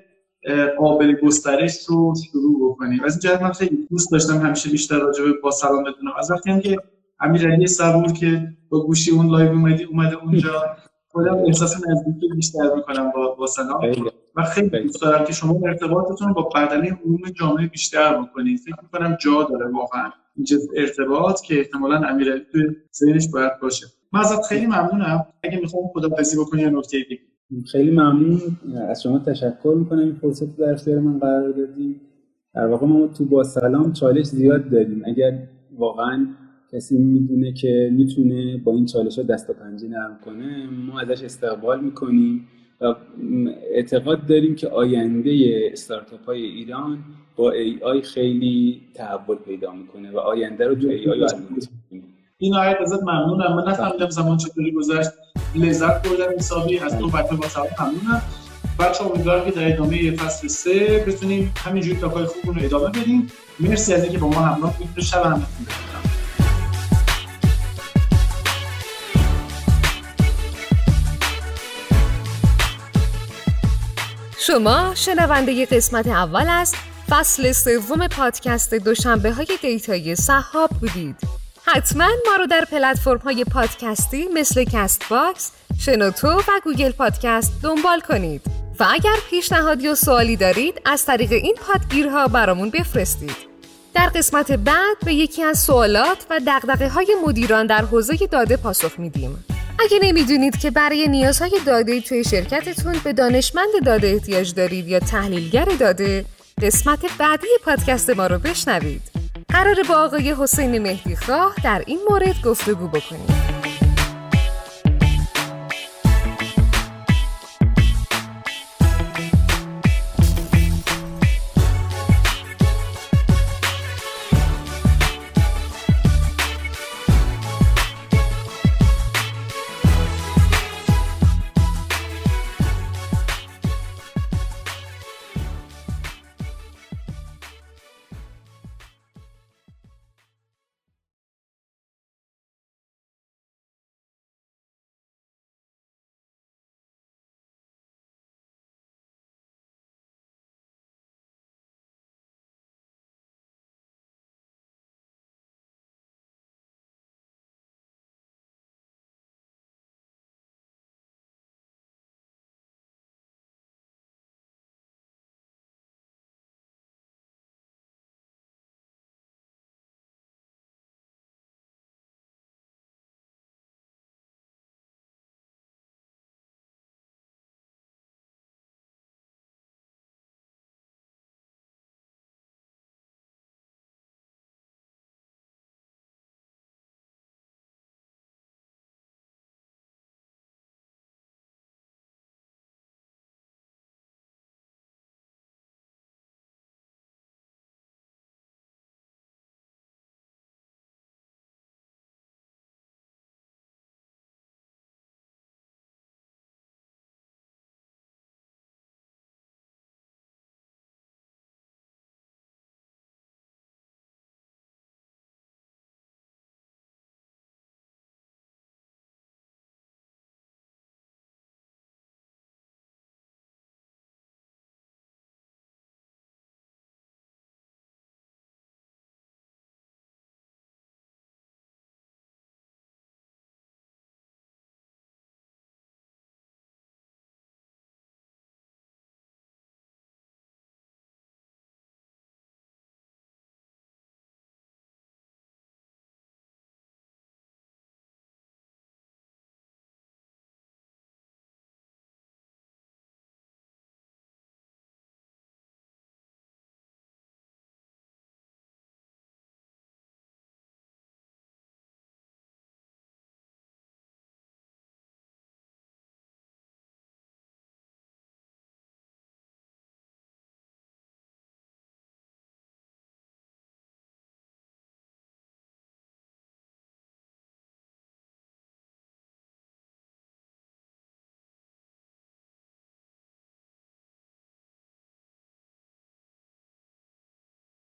قابل گسترش رو شروع بکنیم. از این جهت من خیلی دوست داشتم همیشه بیشتر راجع به با سلام بدونم. از وقتی هم که امیرعلی صبور که با گوشی اون live اومدی اومده اونجا. خودم احساس نزدیکی بیشتر می‌کنم با, با سلام. و خیلی دوست دارم که شما ارتباطتون با بدنه عموم جامعه بیشتر بکنید. فکر می‌کنم جا داره واقعا. این ارتباط که احتمالا امیرعلی توی ذهنش باید باشه. من ازت خیلی ممنونم. اگه می‌خوام خدافظی بکنی یا نکته دیگه خیلی ممنون. از شما تشکر می‌کنم. این فرصت در اختیار من قرار دادیم در واقع ما تو با سلام چالش زیاد داریم اگر واقعا کسی می‌دونه که می‌تونه با این چالش ها دست و پنجه نرم کنه ما ازش استقبال می‌کنیم و اعتقاد داریم که آینده استارتاپ های ایران با ای آی خیلی تحول پیدا می‌کنه و آینده رو تو ای آی این آیت ازت ممنونم. من نفهمیدم زمان چطوری گذشت. لذت بردم حسابی از تو بچه با سلام ممنونم. بچه امیدوارم که در ادامه فصل سه بتونیم همینجوری talk ای خوب رو ادامه بدیم. مرسی از اینکه با ما همراه بودید. شب همتون شما شنونده قسمت اول از فصل سوم پادکست دوشنبه های دیتایی صحاب بودید. حتما ما رو در پلتفرم های پادکستی مثل Castbox، شنوتو و گوگل پادکست دنبال کنید و اگر پیشنهادی یا سوالی دارید از طریق این پادگیرها برامون بفرستید. در قسمت بعد به یکی از سوالات و دقدقه های مدیران در حوزه داده پاسخ میدیم. اگه نمی‌دونید که برای نیازهای داده توی شرکتتون به دانشمند داده احتیاج دارید یا تحلیلگر داده قسمت بعدی پادکست ما رو بشنوید قرار با آقای حسین مهدی خواه در این مورد گفتگو بکنیم.